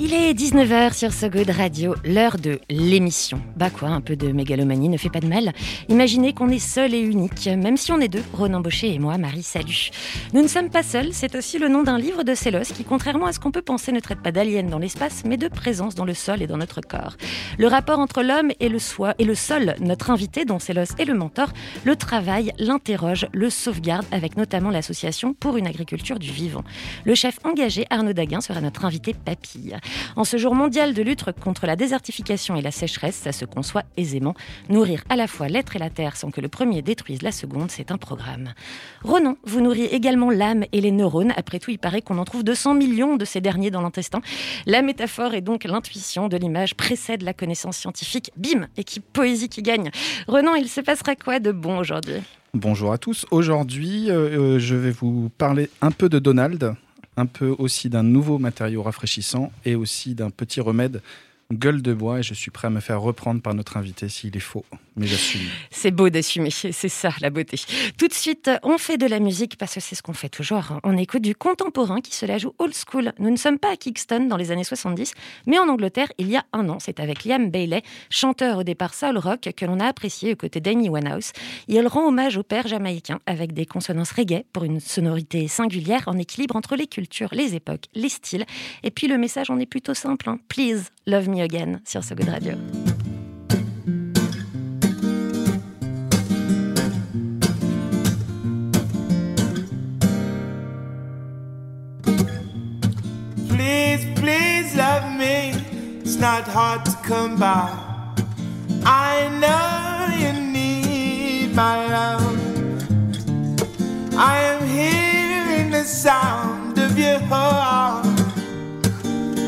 Il est 19h sur So Good Radio, l'heure de l'émission. Bah quoi, un peu de mégalomanie ne fait pas de mal. Imaginez qu'on est seul et unique, même si on est deux, Ronan Baucher et moi, Marie Salut. Nous ne sommes pas seuls, c'est aussi le nom d'un livre de Célos qui, contrairement à ce qu'on peut penser, ne traite pas d'aliens dans l'espace, mais de présence dans le sol et dans notre corps. Le rapport entre l'homme et le soi et le sol, notre invité, dont Célos est le mentor, le travaille, l'interroge, le sauvegarde, avec notamment l'association pour une agriculture du vivant. Le chef engagé, Arnaud Daguin, sera notre invité papille. En ce jour mondial de lutte contre la désertification et la sécheresse, ça se conçoit aisément. Nourrir à la fois l'être et la terre sans que le premier détruise la seconde, c'est un programme. Ronan, vous nourriez également l'âme et les neurones. Après tout, il paraît qu'on en trouve 200 millions de ces derniers dans l'intestin. La métaphore et donc l'intuition de l'image précède la connaissance scientifique. Bim Équipe poésie qui gagne. Ronan, il se passera quoi de bon aujourd'hui? Bonjour à tous. Aujourd'hui, euh, euh, je vais vous parler un peu de Donald, un peu aussi d'un nouveau matériau rafraîchissant et aussi d'un petit remède gueule de bois et je suis prêt à me faire reprendre par notre invité s'il est faux, mais j'assume. C'est beau d'assumer, c'est ça la beauté. Tout de suite, on fait de la musique parce que c'est ce qu'on fait toujours. On écoute du contemporain qui se la joue old school. Nous ne sommes pas à Kingston dans les années 70, mais en Angleterre, il y a un an, c'est avec Liam Bailey, chanteur au départ soul rock que l'on a apprécié aux côtés d'Amy Winehouse. Il rend hommage au père jamaïcain avec des consonances reggae pour une sonorité singulière en équilibre entre les cultures, les époques, les styles. Et puis le message en est plutôt simple. hein. Please, love me again sur So Good Radio. Love me. It's not hard to come by. I know you need my love. I am hearing the sound of your heart.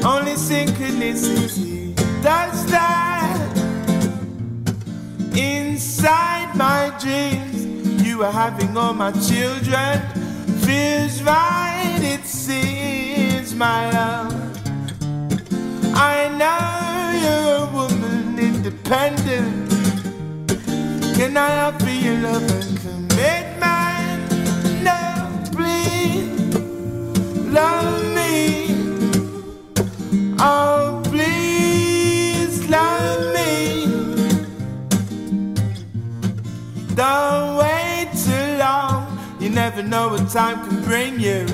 Only synchronicity does that. Inside my dreams, you are having all my children. Feels right, it seems, my love. I know you're a woman independent. Can I offer you love and commitment? No, please, love me. Oh, please love me. Don't wait too long. You never know what time can bring you.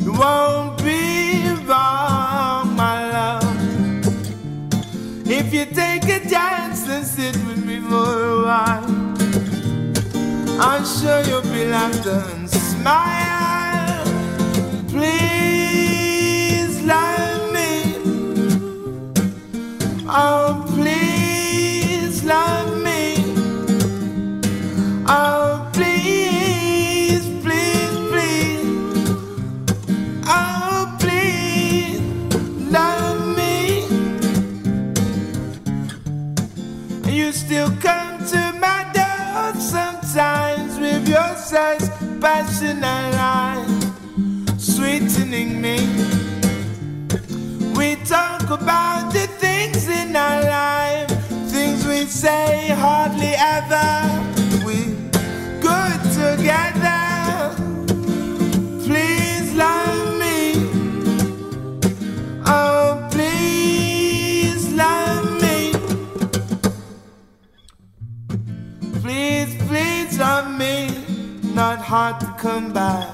It won't be wrong, my love. If you take a chance and sit with me for a while, I'm sure you'll be laughter and smile. Passion line, sweetening me. We talk about the things in our life, things we say hardly ever. Hard to come by.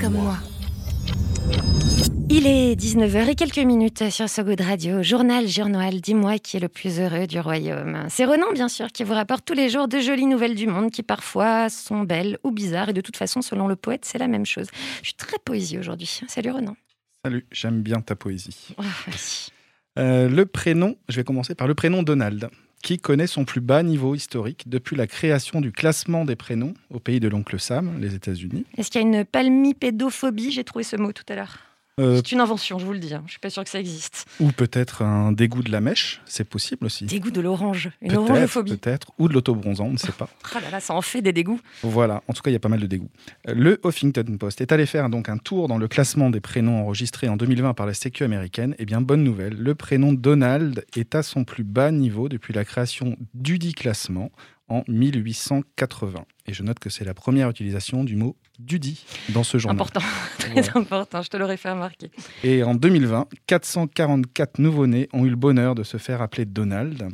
Comme moi. Il est 19h et quelques minutes sur So Good Radio. Journal, journal, dis-moi qui est le plus heureux du royaume. C'est Renan, bien sûr, qui vous rapporte tous les jours de jolies nouvelles du monde qui parfois sont belles ou bizarres. Et de toute façon, selon le poète, c'est la même chose. Je suis très poésie aujourd'hui. Salut Renan. Salut, j'aime bien ta poésie. Ah, merci. Euh, le prénom, je vais commencer par le prénom Donald, qui connaît son plus bas niveau historique depuis la création du classement des prénoms au pays de l'oncle Sam, les États-Unis. Est-ce qu'il y a une palmipédophobie? J'ai trouvé ce mot tout à l'heure. Euh, C'est une invention, je vous le dis. hein. Je suis pas sûre que ça existe. ou peut-être un dégoût de la mèche, c'est possible aussi. Dégoût de l'orange. Une orangeophobie. peut-être, ou de l'autobronzant, on ne sait pas. Ah là là, ça en fait des dégoûts. Voilà, en tout cas, il y a pas mal de dégoûts. Euh, Le Huffington Post est allé faire donc un tour dans le classement des prénoms enregistrés en 2020 par la Sécu américaine. Eh bien, bonne nouvelle, le prénom Donald est à son plus bas niveau depuis la création du dit classement en 1880. Et je note que c'est la première utilisation du mot Dudi dans ce journal. Important, très Voilà. important. Je te l'aurais fait remarquer. Et en 2020, 444 nouveau-nés ont eu le bonheur de se faire appeler Donald.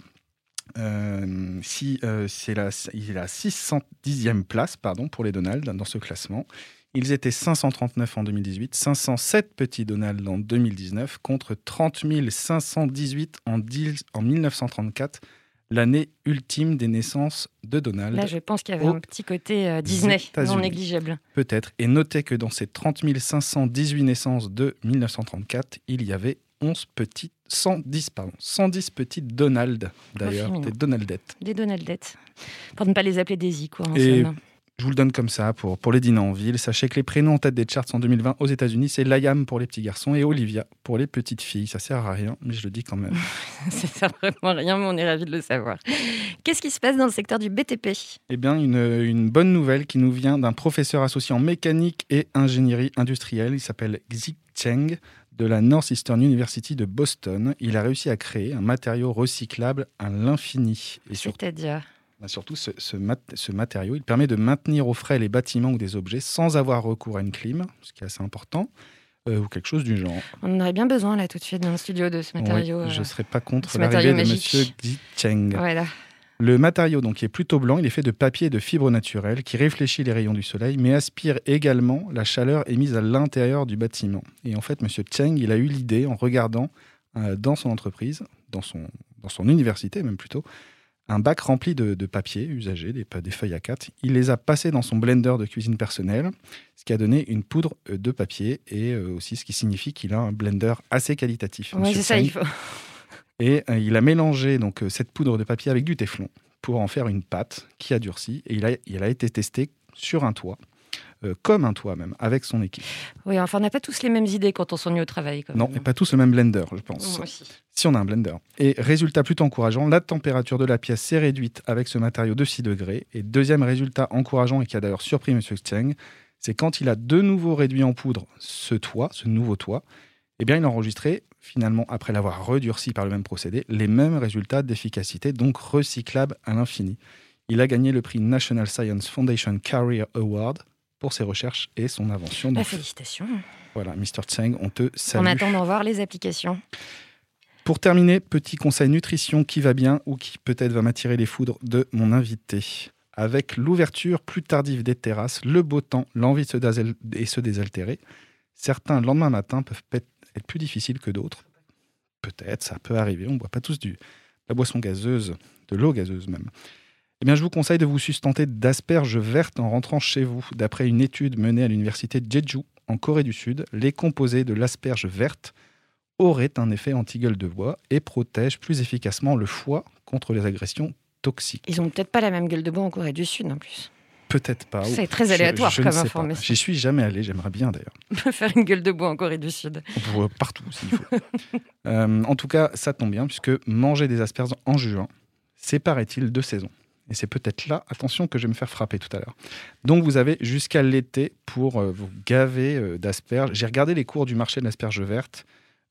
Euh, si, euh, c'est la, il est à la 610e place pardon, pour les Donald dans ce classement. Ils étaient 539 en 2018, 507 petits Donald en 2019, contre 30 518 en, dix- en 1934, l'année ultime des naissances de Donald. Là, je pense qu'il y avait un petit côté euh, Disney, non négligeable. Peut-être. Et notez que dans ces 30 518 naissances de 1934, il y avait 11 petites, 110, pardon, 110 petites Donald, d'ailleurs, féminin. des Donaldettes. Des Donaldettes. Pour ne pas les appeler Daisy, quoi. En Et-. Je vous le donne comme ça pour, pour les dîners en ville. Sachez que les prénoms en tête des charts en 2020 aux États-Unis, c'est Liam pour les petits garçons et Olivia pour les petites filles. Ça sert à rien, mais je le dis quand même. Ça sert vraiment rien, mais on est ravis de le savoir. Qu'est-ce qui se passe dans le secteur du BTP Eh bien, une, une bonne nouvelle qui nous vient d'un professeur associé en mécanique et ingénierie industrielle. Il s'appelle Xi Cheng de la Northeastern University de Boston. Il a réussi à créer un matériau recyclable à l'infini. C'est-à-dire? Bah, surtout, ce, ce mat- ce matériau, il permet de maintenir au frais les bâtiments ou des objets sans avoir recours à une clim, ce qui est assez important, euh, ou quelque chose du genre. On en aurait bien besoin, là, tout de suite, dans le studio, de ce matériau. Je euh, ne serais pas contre l'arrivée de. Monsieur Xi Cheng. Voilà. Le matériau donc qui est plutôt blanc, il est fait de papier et de fibres naturelles qui réfléchit les rayons du soleil, mais aspire également la chaleur émise à l'intérieur du bâtiment. Et en fait, Monsieur Cheng, il a eu l'idée en regardant euh, dans son entreprise, dans son, dans son université même plutôt, un bac rempli de, de papier usagé, des, des feuilles A4. Il les a passés dans son blender de cuisine personnelle, ce qui a donné une poudre euh, de papier et euh, aussi ce qui signifie qu'il a un blender assez qualitatif. Monsieur c'est ça, il faut. Et euh, il a mélangé donc cette poudre de papier avec du téflon pour en faire une pâte qui a durci. Et il a, il a été testé sur un toit, euh, comme un toit même, avec son équipe. Oui, enfin, on n'a pas tous les mêmes idées quand on s'ennuie au travail. quand Non, même. et pas tous le même blender, je pense. Moi aussi. Si on a un blender. Et résultat plutôt encourageant, la température de la pièce s'est réduite avec ce matériau de 6 degrés. Et deuxième résultat encourageant et qui a d'ailleurs surpris M. Cheng, c'est quand il a de nouveau réduit en poudre ce toit, ce nouveau toit, eh bien il a enregistré, finalement, après l'avoir redurci par le même procédé, les mêmes résultats d'efficacité, donc recyclable à l'infini. Il a gagné le prix National Science Foundation Career Award pour ses recherches et son invention. Bah, Donc, félicitations. voilà, Mr. Tseng, on te salue. On attend d'en voir les applications. Pour terminer, petit conseil nutrition qui va bien ou qui peut-être va m'attirer les foudres de mon invité. Avec l'ouverture plus tardive des terrasses, le beau temps, l'envie de se, désal- et se désaltérer, certains le lendemain matin peuvent être plus difficiles que d'autres. Peut-être, ça peut arriver. On ne boit pas tous du, de la boisson gazeuse, de l'eau gazeuse même. Eh bien, je vous conseille de vous sustenter d'asperges vertes en rentrant chez vous. D'après une étude menée à l'université de Jeju, en Corée du Sud, les composés de l'asperge verte auraient un effet anti-gueule de bois et protègent plus efficacement le foie contre les agressions toxiques. Ils ont peut-être pas la même gueule de bois en Corée du Sud, en plus. Peut-être pas. C'est très je- aléatoire je ne comme information. J'y suis jamais allé, j'aimerais bien d'ailleurs. On faire une gueule de bois en Corée du Sud. Euh, Partout s'il faut. Euh, en tout cas, ça tombe bien puisque manger des asperges en juin, c'est paraît-il de saison. Et c'est peut-être là, attention, que je vais me faire frapper tout à l'heure. Donc vous avez jusqu'à l'été pour euh, vous gaver euh, d'asperges. J'ai regardé les cours du marché de l'asperge verte.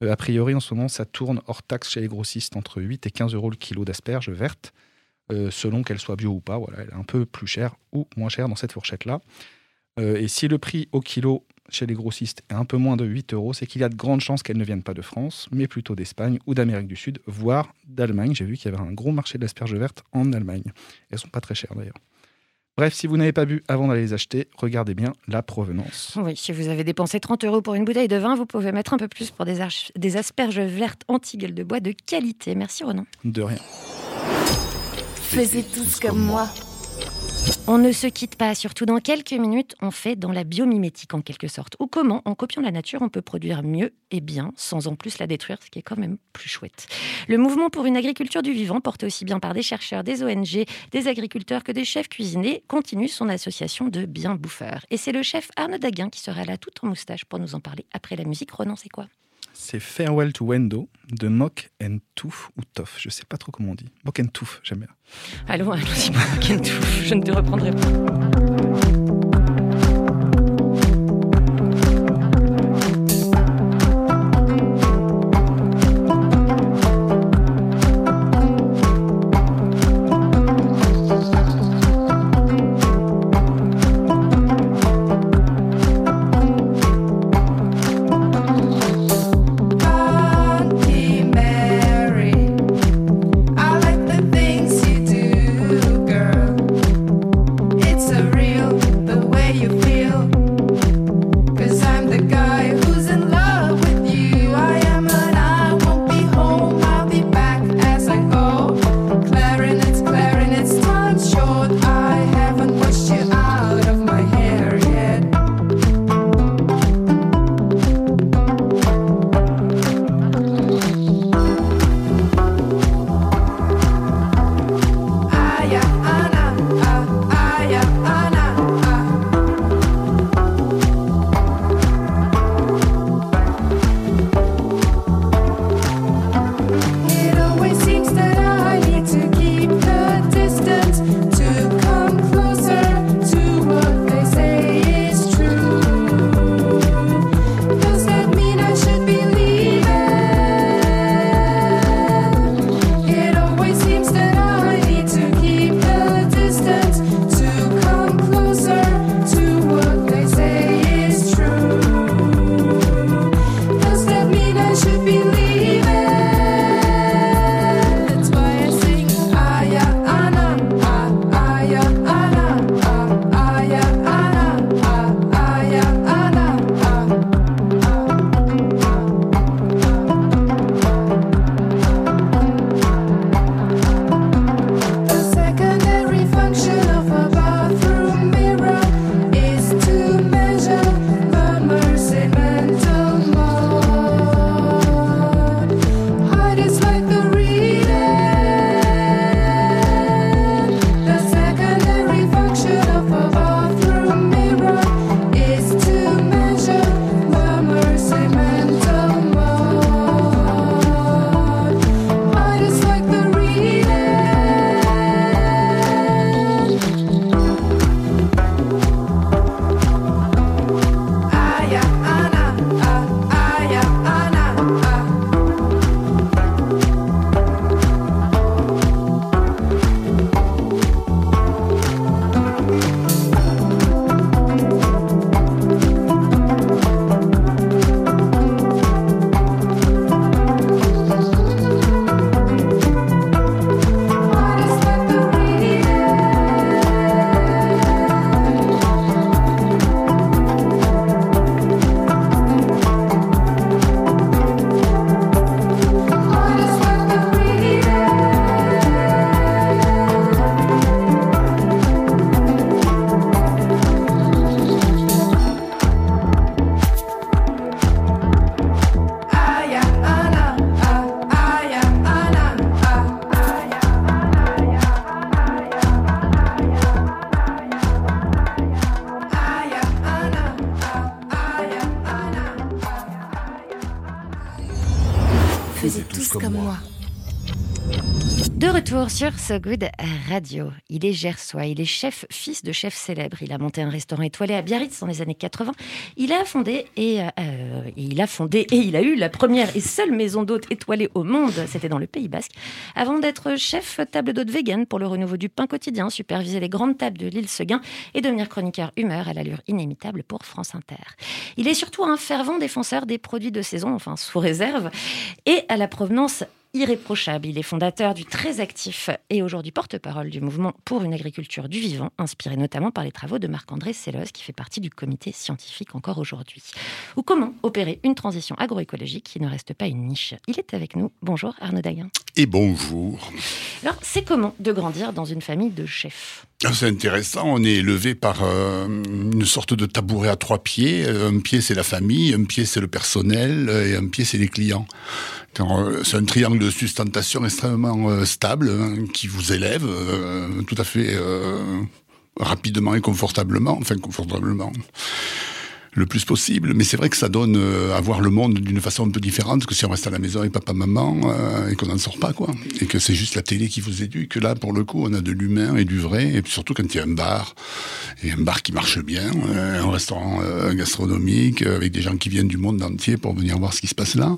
Euh, a priori, en ce moment, ça tourne hors taxe chez les grossistes entre 8 et 15 euros le kilo d'asperges vertes, selon qu'elle soit bio ou pas. Voilà, elle est un peu plus chère ou moins chère dans cette fourchette-là. Et si le prix au kilo chez les grossistes est un peu moins de 8 euros, c'est qu'il y a de grandes chances qu'elles ne viennent pas de France, mais plutôt d'Espagne ou d'Amérique du Sud, voire d'Allemagne. J'ai vu qu'il y avait un gros marché de l'asperge verte en Allemagne. Elles sont pas très chères d'ailleurs. Bref, si vous n'avez pas bu avant d'aller les acheter, regardez bien la provenance. Oui, si vous avez dépensé 30 euros pour une bouteille de vin, vous pouvez mettre un peu plus pour des, asperges vertes anti-gueule de bois de qualité. Merci Ronan. De rien. Faisiez tous comme moi. On ne se quitte pas, surtout dans quelques minutes, on fait dans la biomimétique en quelque sorte. Ou comment, en copiant la nature, on peut produire mieux et bien, sans en plus la détruire, ce qui est quand même plus chouette. Le mouvement pour une agriculture du vivant, porté aussi bien par des chercheurs, des ONG, des agriculteurs que des chefs cuisiniers, continue son association de bien bouffeurs. Et c'est le chef Arnaud Daguin qui sera là tout en moustache pour nous en parler après la musique. Ronan, c'est quoi? C'est Farewell to Wendo de Mock and Tooth ou Toff. Je sais pas trop comment on dit. Mock and Tooth, j'aime bien. Allons, allons-y, Kentou, je ne te reprendrai pas. Sur Radio. Il est gersois, il est chef, fils de chef célèbre. Il a monté un restaurant étoilé à Biarritz dans les années 80. Il a fondé et, euh, il a fondé et a eu la première et seule maison d'hôtes étoilée au monde. C'était dans le Pays Basque. Avant d'être chef table d'hôte vegan pour le renouveau du pain quotidien, superviser les grandes tables de l'île Seguin et devenir chroniqueur humeur à l'allure inimitable pour France Inter. Il est surtout un fervent défenseur des produits de saison, enfin sous réserve, et à la provenance irréprochable. Il est fondateur du très actif et aujourd'hui porte-parole du mouvement pour une agriculture du vivant, inspiré notamment par les travaux de Marc-André Sellos, qui fait partie du comité scientifique encore aujourd'hui. Ou comment opérer une transition agroécologique qui ne reste pas une niche? Il est avec nous. Bonjour Arnaud Daguin. Et bonjour. Alors, c'est comment de grandir dans une famille de chefs? C'est intéressant, on est élevé par euh, une sorte de tabouret à trois pieds. Euh, Un pied c'est la famille, un pied c'est le personnel euh, et un pied c'est les clients. C'est un triangle de sustentation extrêmement stable hein, qui vous élève tout à fait rapidement et confortablement, enfin confortablement le plus possible. Mais c'est vrai que ça donne euh, à voir le monde d'une façon un peu différente que si on reste à la maison avec papa, maman euh, et qu'on n'en sort pas, quoi. Et que c'est juste la télé qui vous éduque. Là, pour le coup, on a de l'humain et du vrai. Et puis surtout quand il y a un bar, et un bar qui marche bien, euh, un restaurant gastronomique, avec des gens qui viennent du monde entier pour venir voir ce qui se passe là.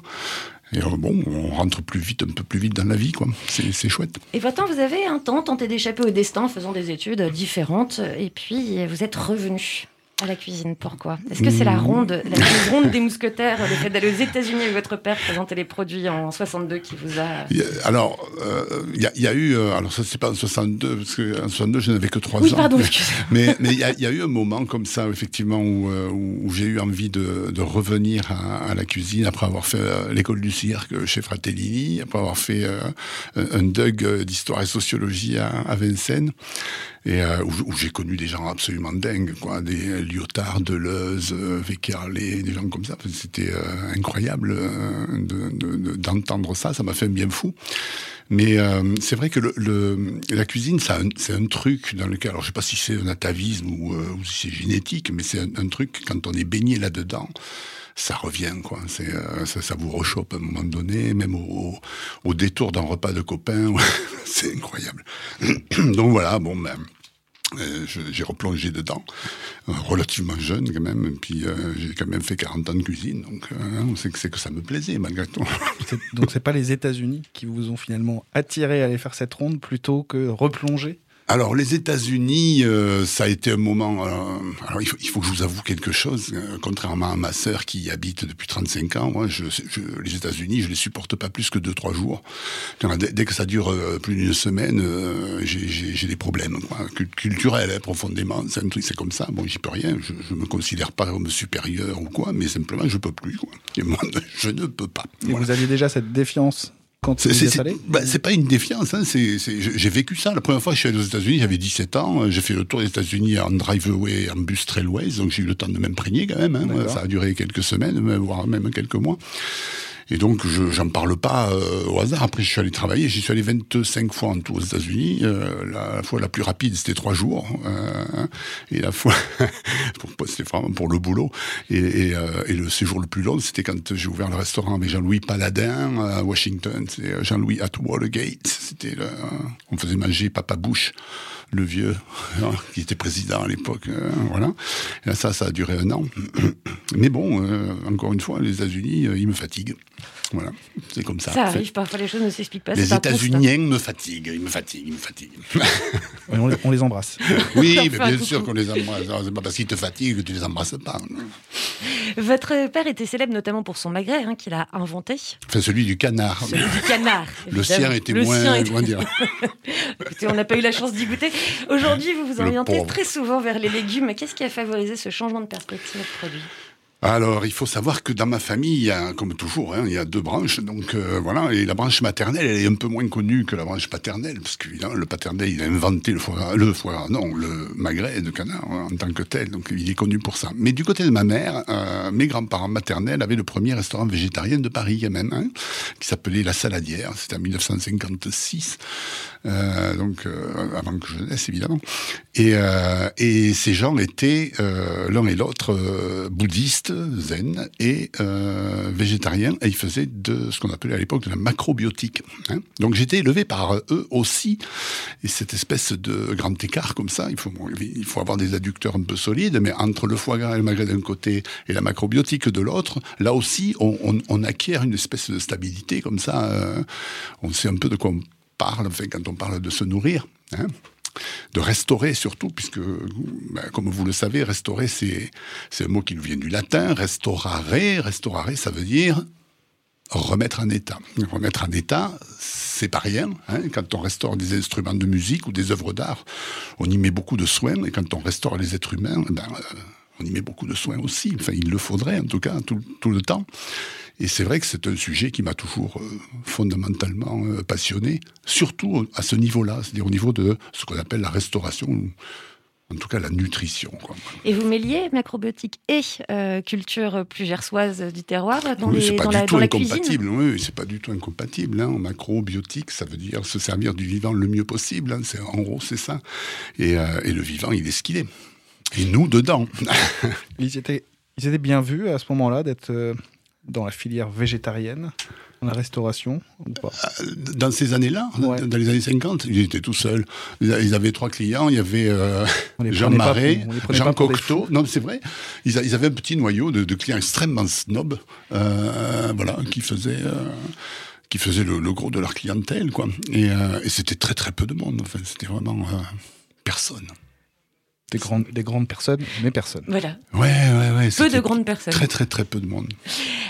Et bon, on rentre plus vite, un peu plus vite dans la vie, quoi. C'est c'est chouette. Et pourtant, vous avez un temps tenté d'échapper au destin en faisant des études différentes, et puis vous êtes revenu à la cuisine. Pourquoi? Est-ce que c'est la ronde, la ronde des mousquetaires, le fait d'aller aux États-Unis avec votre père présenter les produits en 62 qui vous a. Il Alors, euh, il y, a- il y a eu, euh, alors ça c'est pas en 62, parce qu'en 62 je n'avais que 3 Oui, ans. pardon, mais-. Mais mais il y, a- il y a eu un moment comme ça, effectivement, où, euh, où, j'ai eu envie de, de revenir à, à la cuisine après avoir fait l'école du cirque chez Fratellini, après avoir fait euh, un euh, d'histoire et sociologie à, à Vincennes, et euh, où, où j'ai connu des gens absolument dingues, quoi, des Lyotard, Deleuze, euh, Vécarlé, des gens comme ça. C'était euh, incroyable euh, de- de- d'entendre ça, ça m'a fait un bien fou. Mais euh, c'est vrai que le, le- la cuisine, c'est un truc dans lequel, alors je sais pas si c'est un atavisme ou, euh, ou si c'est génétique, mais c'est un truc quand on est baigné là-dedans, ça revient quoi. Euh, ça, ça vous rechoppe à un moment donné, même au, au détour d'un repas de copains, c'est incroyable. Donc voilà, bon ben. euh, j'ai replongé dedans, euh, relativement jeune quand même, et puis j'ai quand même fait 40 ans de cuisine, donc euh, c'est que, c'est que ça me plaisait malgré tout. Donc c'est pas les États-Unis qui vous ont finalement attiré à aller faire cette ronde plutôt que replonger Alors, les États-Unis, euh, ça a été un moment. euh, alors, il faut, il faut que je vous avoue quelque chose. euh, contrairement à ma sœur qui y habite depuis 35 ans, moi, je, je- les États-Unis, je les supporte pas plus que 2-3 jours. Quand- Dès, dès que ça dure plus d'une semaine, j'ai- des problèmes quoi, culturels hein, profondément. C'est un truc, c'est comme ça. Bon, j'y peux rien. Je, je me considère pas comme supérieur ou quoi, mais simplement, je peux plus. Quoi. Et moi, je ne peux pas. Et Voilà. vous aviez déjà cette défiance quand C'est- bah, c'est pas une défiance, hein, j'ai vécu ça. La première fois que je suis allé aux États-Unis, j'avais 17 ans. J'ai fait le tour des États-Unis en driveway, en bus trailways, donc j'ai eu le temps de m'imprégner quand même. hein. Ça a duré quelques semaines, voire même quelques mois. Et donc, je j'en parle pas euh, au hasard. Après, je suis allé travailler. J'y suis allé 25 fois en tout aux États-Unis. Euh, la, fois la plus rapide, c'était trois jours. Euh, et la fois, c'était vraiment pour le boulot. Et, le séjour le plus long, c'était quand j'ai ouvert le restaurant avec Jean-Louis Paladin à Washington. Euh, Jean-Louis at Watergate. C'était on faisait manger Papa Bush, le vieux, hein, qui était président à l'époque. voilà. Et là, ça, ça a duré un an. Mais bon, encore une fois, les États-Unis, ils me fatiguent. Voilà, c'est comme ça. Ça arrive, parfois les choses ne s'expliquent pas. Les. États-Uniens me fatiguent, ils me fatiguent, ils me fatiguent. On, les- on les embrasse. oui, mais bien sûr qu'on les embrasse. C'est pas parce qu'ils te fatiguent que tu les embrasses pas. Votre père était célèbre notamment pour son magret hein, qu'il a inventé. Enfin, celui du canard. Celui du canard. Le sien était Le moins, sien était- dire. Écoutez, on n'a pas eu la chance d'y goûter. Aujourd'hui, vous vous orientez très souvent vers les légumes. Qu'est-ce qui a favorisé ce changement de perspective de produit? Alors, il faut savoir que dans ma famille, comme toujours, hein, il y a deux branches. Donc euh, voilà, et la branche maternelle, elle est un peu moins connue que la branche paternelle, parce qu'évidemment, le paternel, il a inventé le foie, le foie, non, le magret de canard hein, en tant que tel. Donc il est connu pour ça. Mais du côté de ma mère, euh, mes grands-parents maternels avaient le premier restaurant végétarien de Paris, même, qui s'appelait La Saladière. C'était en 1956. Euh, donc avant que je naisse évidemment. Et, ces gens étaient l'un et l'autre bouddhistes, zen et euh, végétariens, et ils faisaient de ce qu'on appelait à l'époque de la macrobiotique. hein. Donc j'étais élevé par eux aussi, et cette espèce de grand écart comme ça, il faut, avoir des adducteurs un peu solides, mais entre le foie gras et le magret d'un côté et la macrobiotique de l'autre, là aussi on, acquiert une espèce de stabilité comme ça, euh, on sait un peu de quoi on parle, quand on parle de se nourrir. Hein de restaurer surtout, puisque, ben, comme vous le savez, restaurer, c'est, un mot qui nous vient du latin, restaurare, restaurare, ça veut dire remettre en état. Remettre en état, c'est pas rien. hein. Quand on restaure des instruments de musique ou des œuvres d'art, on y met beaucoup de soin. Et quand on restaure les êtres humains, ben, euh, on y met beaucoup de soin aussi. Enfin, il le faudrait en tout cas tout, tout le temps. Et c'est vrai que c'est un sujet qui m'a toujours euh, fondamentalement euh, passionné, surtout à ce niveau-là, c'est-à-dire au niveau de ce qu'on appelle la restauration, ou en tout cas la nutrition. quoi. Et vous mêliez macrobiotique et euh, culture plus gersoise du terroir dans, Oui, les- c'est pas dans du la, tout dans incompatible. Oui, c'est pas du tout incompatible. Hein. Macrobiotique, ça veut dire se servir du vivant le mieux possible. hein. C'est en gros, c'est ça. Et, euh, et le vivant, il est ce qu'il est. Et nous dedans. Ils étaient, ils étaient bien vus à ce moment-là d'être euh, dans la filière végétarienne, dans la restauration ou pas? Dans ces années-là, Ouais. dans les années 50, ils étaient tout seuls. Ils avaient trois clients. Il y avait euh, Jean Marais, pour- Jean Cocteau. Non, mais c'est vrai. Ils, a- ils avaient un petit noyau de, de clients extrêmement snobs, euh, voilà, qui faisaient. euh, qui faisaient le, le gros de leur clientèle, quoi. Et, euh, et c'était très très peu de monde. Enfin, c'était vraiment euh, personne. Des grandes, des grandes personnes, mais personne. Voilà, Ouais, ouais, ouais. peu de grandes personnes. Très très très peu de monde.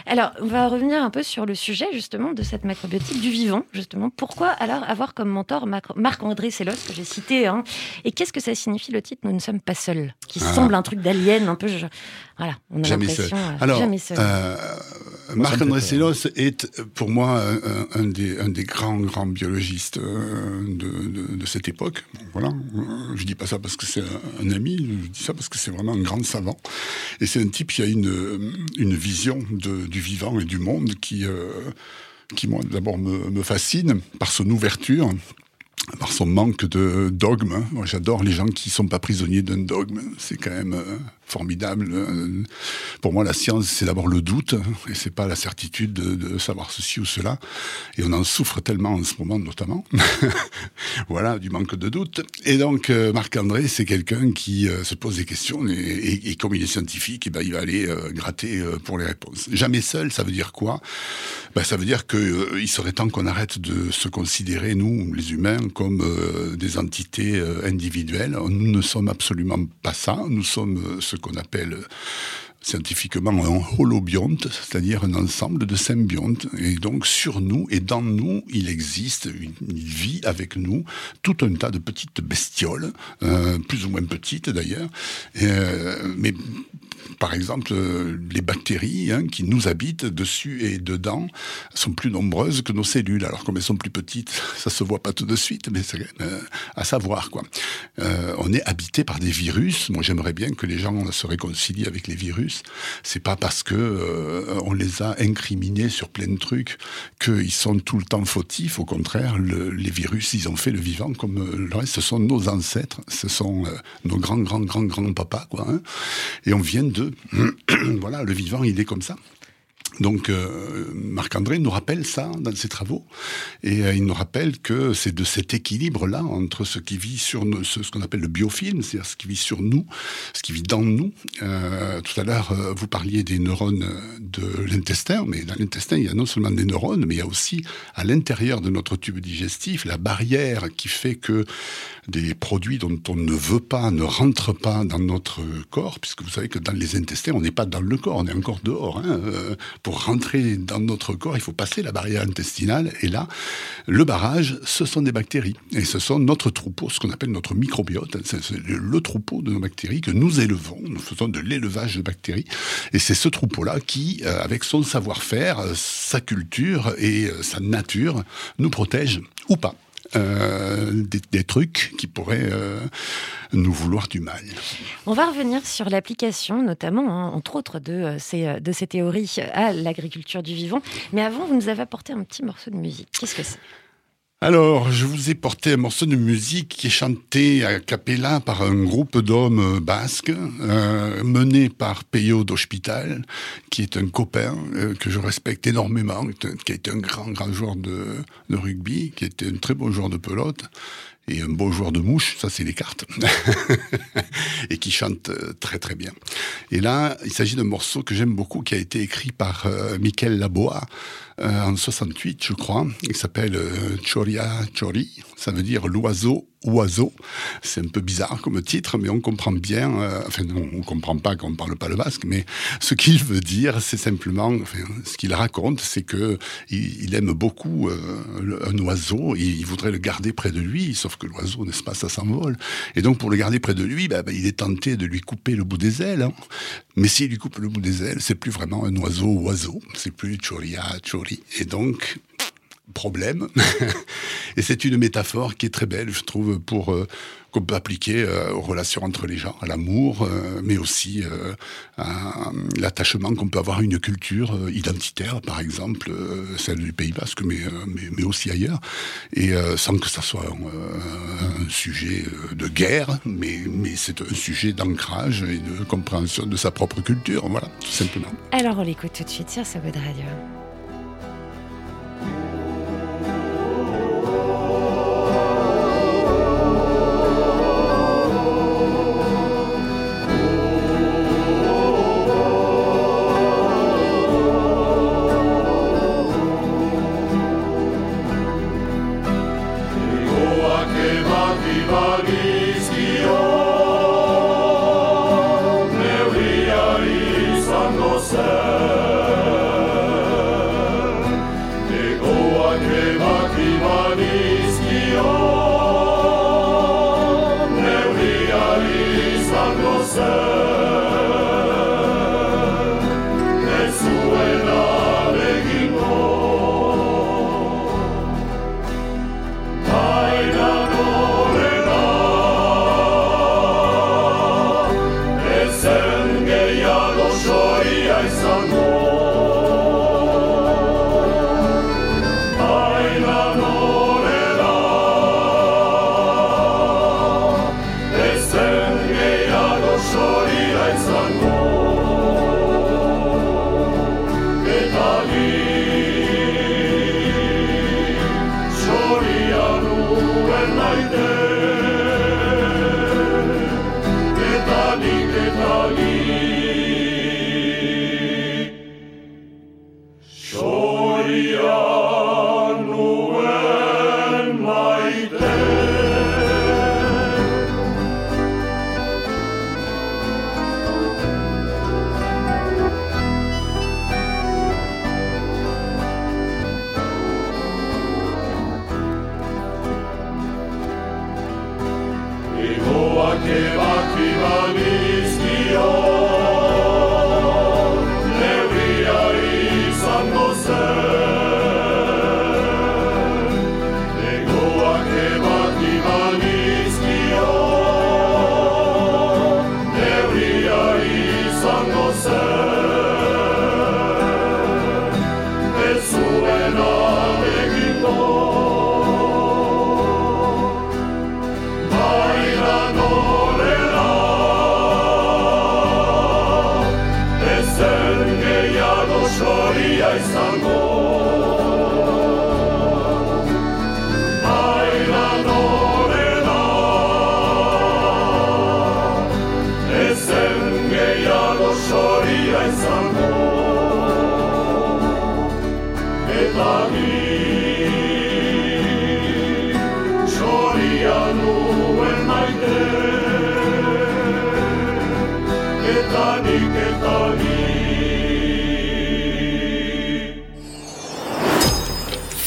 Alors, on va revenir un peu sur le sujet justement de cette macrobiotique du vivant, justement. Pourquoi alors avoir comme mentor Marc-André Sellos, que j'ai cité, hein, et qu'est-ce que ça signifie le titre Nous ne sommes pas seuls, qui Ah. semble un truc d'alien, un peu. je- Voilà, on a Jamais seul. l'impression. euh, Alors, jamais seul. euh, Marc-André Sellos est pour moi un, des, un des grands, grands biologistes euh, de, de- de cette époque. Bon, voilà. Je dis pas ça parce que c'est un, un ami, je dis ça parce que c'est vraiment un grand savant. Et c'est un type qui a une, une vision du vivant et du monde qui, euh, qui moi, d'abord me fascine par son ouverture par son manque de dogme. Moi, j'adore les gens qui sont pas prisonniers d'un dogme. C'est quand même euh, formidable. Euh, Pour moi, la science, c'est d'abord le doute, et c'est pas la certitude de, savoir ceci ou cela. Et on en souffre tellement en ce moment, notamment. voilà, du manque de doute. Et donc, euh, Marc-André, c'est quelqu'un qui se pose des questions, et, comme il est scientifique, eh ben, il va aller gratter pour les réponses. Jamais seul, ça veut dire quoi? Ben, Ça veut dire qu'il serait temps qu'on arrête de se considérer, nous, les humains, comme euh, des entités euh, individuelles. Nous ne sommes absolument pas ça. Nous sommes euh, ce qu'on appelle scientifiquement un holobionte, c'est-à-dire un ensemble de symbiontes. Et donc sur nous et dans nous, il existe une, une vie avec nous, tout un tas de petites bestioles, plus ou moins petites d'ailleurs, mais par exemple, les bactéries hein, qui nous habitent dessus et dedans sont plus nombreuses que nos cellules. Alors comme elles sont plus petites, ça se voit pas tout de suite, mais c'est euh, à savoir quoi. Euh, on est habité par des virus. Moi, j'aimerais bien que les gens se réconcilient avec les virus. C'est pas parce que euh, on les a incriminés sur plein de trucs qu'ils sont tout le temps fautifs. Au contraire, le- les virus, ils ont fait le vivant comme le reste. Ce sont nos ancêtres, ce sont nos grands, grands, grands, grands papas, quoi. hein. Et on vient de, voilà, le vivant, il est comme ça. Donc euh, Marc-André nous rappelle ça dans ses travaux et euh, il nous rappelle que c'est de cet équilibre-là entre ce qui vit sur ce, qu'on appelle le biofilm, c'est-à-dire ce qui vit sur nous, ce qui vit dans nous. Euh, tout à l'heure, vous parliez des neurones de l'intestin, mais dans l'intestin, il y a non seulement des neurones, mais il y a aussi à l'intérieur de notre tube digestif la barrière qui fait que des produits dont on ne veut pas ne rentrent pas dans notre corps, puisque vous savez que dans les intestins, on n'est pas dans le corps, on est encore dehors. hein. Pour rentrer dans notre corps, il faut passer la barrière intestinale. Et là, le barrage, ce sont des bactéries. Et ce sont notre troupeau, ce qu'on appelle notre microbiote. C'est le troupeau de nos bactéries que nous élevons. Nous faisons de l'élevage de bactéries. Et c'est ce troupeau-là qui, euh, avec son savoir-faire, euh, sa culture et euh, sa nature, nous protège ou pas. Euh, des, trucs qui pourraient euh, nous vouloir du mal. On va revenir sur l'application, notamment, hein, entre autres, de, euh, ces, de ces théories à l'agriculture du vivant. Mais avant, vous nous avez apporté un petit morceau de musique. Qu'est-ce que c'est? Alors, je vous ai porté un morceau de musique qui est chanté à cappella par un groupe d'hommes basques, euh, mené par Peyo d'Hospital, qui est un copain euh, que je respecte énormément, qui est un- grand, grand joueur de, rugby, qui était un très bon joueur de pelote, et un beau joueur de mouche, ça c'est les cartes, et qui chante euh, très très bien. Et là, il s'agit d'un morceau que j'aime beaucoup, qui a été écrit par euh, Michael Laboa, en 68, je crois. Il s'appelle euh, Choria Chori. Ça veut dire l'oiseau oiseau. C'est un peu bizarre comme titre, mais on comprend bien. euh, enfin, non, on comprend pas quand on parle pas le basque, mais ce qu'il veut dire, c'est simplement, ce qu'il raconte, c'est que il, aime beaucoup euh, un oiseau. Il, il voudrait le garder près de lui, sauf que l'oiseau, n'est-ce pas, ça s'envole. Et donc, pour le garder près de lui, bah, bah, il est tenté de lui couper le bout des ailes. hein. Mais s'il lui coupe le bout des ailes, c'est plus vraiment un oiseau oiseau, c'est plus choria Et donc, problème. Et c'est une métaphore qui est très belle, je trouve, pour euh, qu'on peut appliquer euh, aux relations entre les gens, à l'amour, euh, mais aussi à l'attachement qu'on peut avoir à une culture identitaire, par exemple, celle du Pays Basque, mais, aussi ailleurs, et sans que ça soit un sujet de guerre, mais, c'est un sujet d'ancrage et de compréhension de sa propre culture, voilà, tout simplement. Alors on l'écoute tout de suite sur So Good Radio. Amen.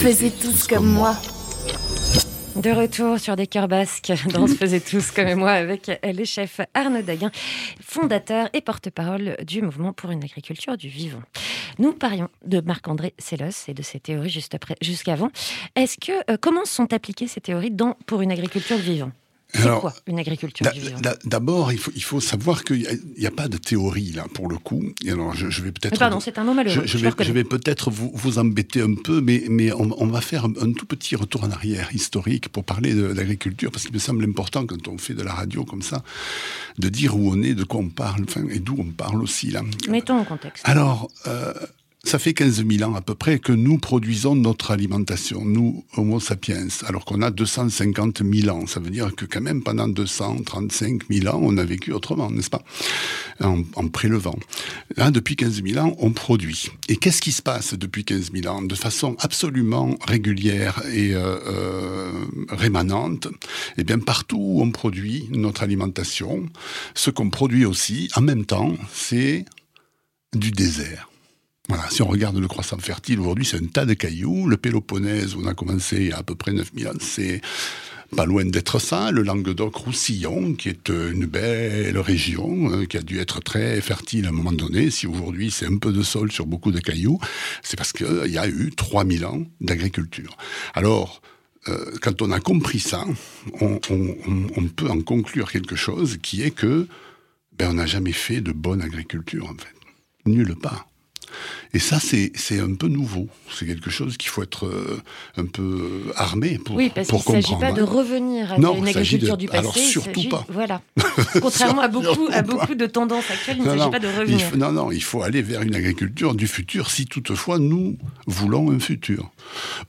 Faisez tous comme moi. De retour sur des cœurs basques, dans Se faisait tous comme moi avec les chefs Arnaud Daguin, fondateur et porte-parole du mouvement pour une agriculture du vivant. Nous parions de Marc-André Sellos et de ses théories juste après, jusqu'avant. Est-ce que euh, comment sont appliquées ces théories dans pour une agriculture du vivant? C'est Alors, quoi une agriculture du vivant D'abord, il faut, il faut savoir qu'il n'y a, pas de théorie là pour le coup. Et alors, je, je vais peut-être. Pardon, c'est un mot malheureux. Je, je je le vais, peut-être vous, vous embêter un peu, mais, mais on, on va faire un, un tout petit retour en arrière historique pour parler de l'agriculture, parce qu'il me semble important quand on fait de la radio comme ça, de dire où on est, de quoi on parle, enfin, et d'où on parle aussi là. Mettons en contexte. Alors, euh, ça fait 15 000 ans à peu près que nous produisons notre alimentation, nous, Homo sapiens, alors qu'on a 250 000 ans. Ça veut dire que quand même pendant 235 000 ans, on a vécu autrement, n'est-ce pas? En, prélevant. Là, depuis 15 000 ans, on produit. Et qu'est-ce qui se passe depuis 15 000 ans? De façon absolument régulière et euh, euh, rémanente, eh bien partout où on produit notre alimentation, ce qu'on produit aussi, en même temps, c'est du désert. Voilà, si on regarde le croissant fertile, aujourd'hui, c'est un tas de cailloux. Le Péloponnèse, on a commencé il y a à peu près 9000 ans, c'est pas loin d'être ça. Le Languedoc-Roussillon, qui est euh, une belle région, euh, qui a dû être très fertile à un moment donné. Si aujourd'hui, c'est un peu de sol sur beaucoup de cailloux, c'est parce qu'il y a eu 3000 ans d'agriculture. Alors, euh, quand on a compris ça, on peut en conclure quelque chose qui est que ben, on n'a jamais fait de bonne agriculture, en fait. Nulle part. Et ça, c'est un peu nouveau. C'est quelque chose qu'il faut être euh, un peu armé pour, Oui, parce qu'il pour ne s'agit comprendre. pas de revenir à Non, une il agriculture de- du passé. alors, il surtout pas. Voilà. Contrairement à beaucoup, à beaucoup de tendances actuelles, il ne s'agit pas de il revenir. faut- non, non, il faut aller vers une agriculture du futur si toutefois nous voulons un futur.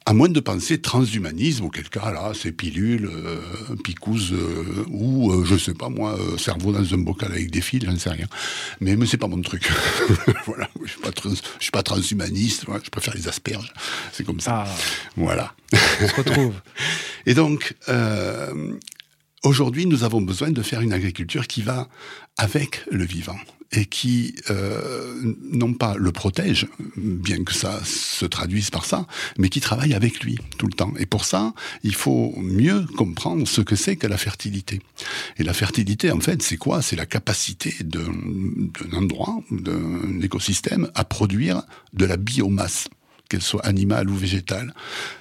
À moins de penser transhumanisme, auquel cas là, c'est pilule, euh, picouse, euh, ou euh, je sais pas moi, euh, cerveau dans un bocal avec des fils, j'en sais rien. Mais, mais c'est pas mon truc. voilà, je suis pas, trans- je suis pas transhumaniste, je préfère les asperges. C'est comme ça. Ah, Voilà. on se retrouve. Et donc, euh, aujourd'hui, nous avons besoin de faire une agriculture qui va avec le vivant et qui, euh, non pas le protège, bien que ça se traduise par ça, mais qui travaille avec lui tout le temps. Et pour ça, il faut mieux comprendre ce que c'est que la fertilité. Et la fertilité, en fait, c'est quoi? C'est la capacité d'un d'un endroit, d'un écosystème, à produire de la biomasse qu'elle soit animale ou végétale.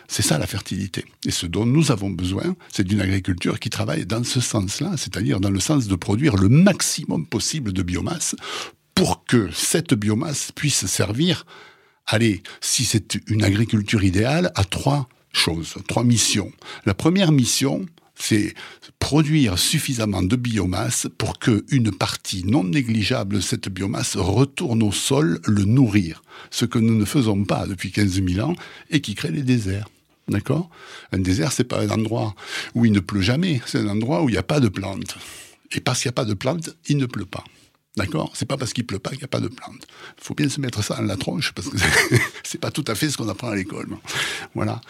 C'est ça la fertilité. Et ce dont nous avons besoin, c'est d'une agriculture qui travaille dans ce sens-là, c'est-à-dire dans le sens de produire le maximum possible de biomasse pour que cette biomasse puisse servir, allez, si c'est une agriculture idéale, à trois choses, trois missions. La première mission, c'est produire suffisamment de biomasse pour que une partie non négligeable de cette biomasse retourne au sol le nourrir, ce que nous ne faisons pas depuis 15 000 ans et qui crée les déserts. D'accord? Un désert, c'est pas un endroit où il ne pleut jamais, c'est un endroit où il n'y a pas de plantes. Et parce qu'il n'y a pas de plantes, il ne pleut pas. D'accord C'est pas parce qu'il pleut pas qu'il n'y a pas de plantes. Il faut bien se mettre ça dans la tronche parce que c'est pas tout à fait ce qu'on apprend à l'école. Voilà.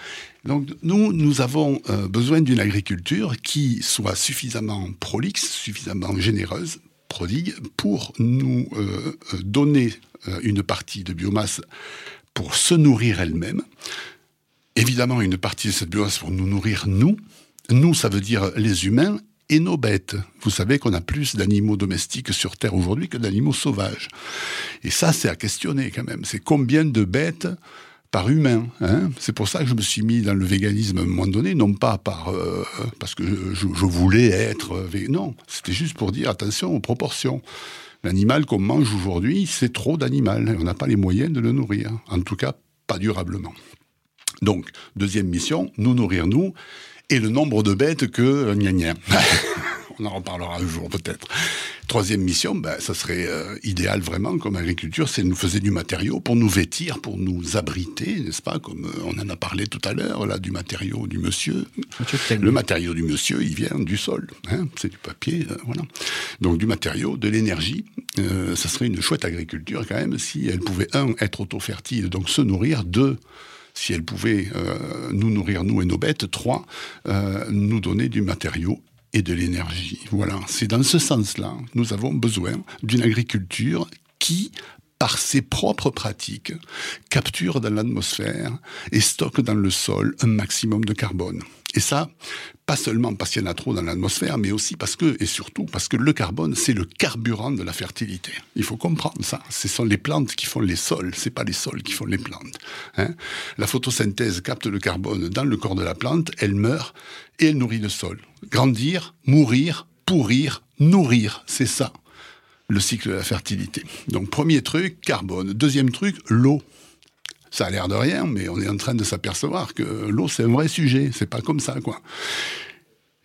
Donc nous, nous avons euh, besoin d'une agriculture qui soit suffisamment prolixe, suffisamment généreuse, prodigue, pour nous euh, euh, donner une partie de biomasse pour se nourrir elle-même. Évidemment, une partie de cette biomasse pour nous nourrir nous. Nous, ça veut dire les humains et nos bêtes. Vous savez qu'on a plus d'animaux domestiques sur Terre aujourd'hui que d'animaux sauvages. Et ça, c'est à questionner quand même. C'est combien de bêtes par humain. Hein? C'est pour ça que je me suis mis dans le véganisme à un moment donné, non pas par euh, parce que je, voulais être euh, végan. Non, c'était juste pour dire attention aux proportions. L'animal qu'on mange aujourd'hui, c'est trop d'animal. On n'a pas les moyens de le nourrir. En tout cas, pas durablement. Donc, deuxième mission, nous nourrir nous, et le nombre de bêtes que gna gna. On en reparlera un jour peut-être. Troisième mission, ben, ça serait euh, idéal vraiment comme agriculture, c'est de nous faisait du matériau pour nous vêtir, pour nous abriter, n'est-ce pas Comme euh, on en a parlé tout à l'heure, là, du matériau du monsieur. Le matériau du monsieur, il vient du sol. Hein c'est du papier, euh, voilà. Donc du matériau, de l'énergie. Euh, ça serait une chouette agriculture quand même si elle pouvait, un, être auto-fertile, donc se nourrir, deux, si elle pouvait euh, nous nourrir, nous et nos bêtes, trois, euh, nous donner du matériau et de l'énergie. Voilà, c'est dans ce sens-là, nous avons besoin d'une agriculture qui, par ses propres pratiques, capture dans l'atmosphère et stocke dans le sol un maximum de carbone. Et ça, pas seulement parce qu'il y en a trop dans l'atmosphère, mais aussi parce que, et surtout parce que le carbone, c'est le carburant de la fertilité. Il faut comprendre ça. Ce sont les plantes qui font les sols, c'est pas les sols qui font les plantes. hein. la photosynthèse capte le carbone dans le corps de la plante, elle meurt et elle nourrit le sol. Grandir, mourir, pourrir, nourrir, c'est ça le cycle de la fertilité. Donc premier truc, carbone. Deuxième truc, l'eau. Ça a l'air de rien, mais on est en train de s'apercevoir que l'eau, c'est un vrai sujet. C'est pas comme ça, quoi.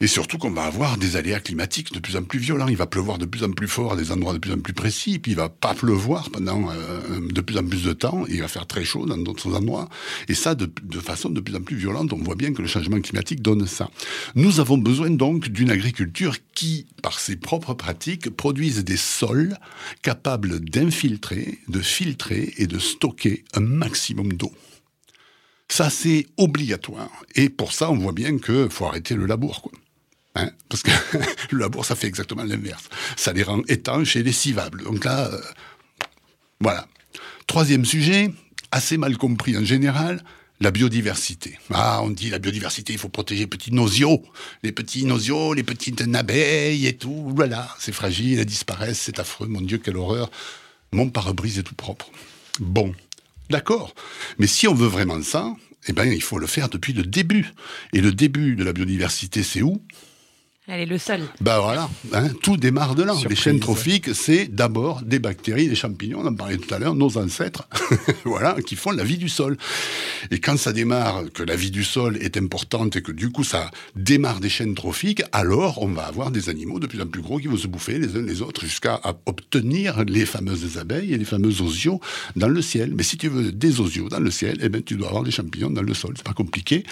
Et surtout qu'on va avoir des aléas climatiques de plus en plus violents. Il va pleuvoir de plus en plus fort à des endroits de plus en plus précis, puis il va pas pleuvoir pendant euh, de plus en plus de temps, et il va faire très chaud dans d'autres endroits. Et ça, de, de façon de plus en plus violente, on voit bien que le changement climatique donne ça. Nous avons besoin donc d'une agriculture qui, par ses propres pratiques, produise des sols capables d'infiltrer, de filtrer et de stocker un maximum d'eau. Ça, c'est obligatoire. Et pour ça, on voit bien qu'il faut arrêter le labour. Quoi. Hein Parce que le labour, ça fait exactement l'inverse. Ça les rend étanches et lessivables. Donc là, euh, voilà. Troisième sujet, assez mal compris en général, la biodiversité. Ah, on dit la biodiversité, il faut protéger les petits nosios. Les petits nosios, les petites abeilles et tout. Voilà, c'est fragile, elles disparaissent, c'est affreux. Mon Dieu, quelle horreur. Mon pare-brise est tout propre. Bon, d'accord. Mais si on veut vraiment ça, eh ben, il faut le faire depuis le début. Et le début de la biodiversité, c'est où? Allez, le sol. bah voilà, hein, tout démarre de là. Les chaînes trophiques, c'est d'abord des bactéries, des champignons, on en parlait tout à l'heure, nos ancêtres, voilà, qui font la vie du sol. Et quand ça démarre, que la vie du sol est importante et que du coup ça démarre des chaînes trophiques, alors on va avoir des animaux de plus en plus gros qui vont se bouffer les uns les autres jusqu'à obtenir les fameuses abeilles et les fameux osios dans le ciel. Mais si tu veux des osios dans le ciel, eh ben tu dois avoir des champignons dans le sol. C'est pas compliqué.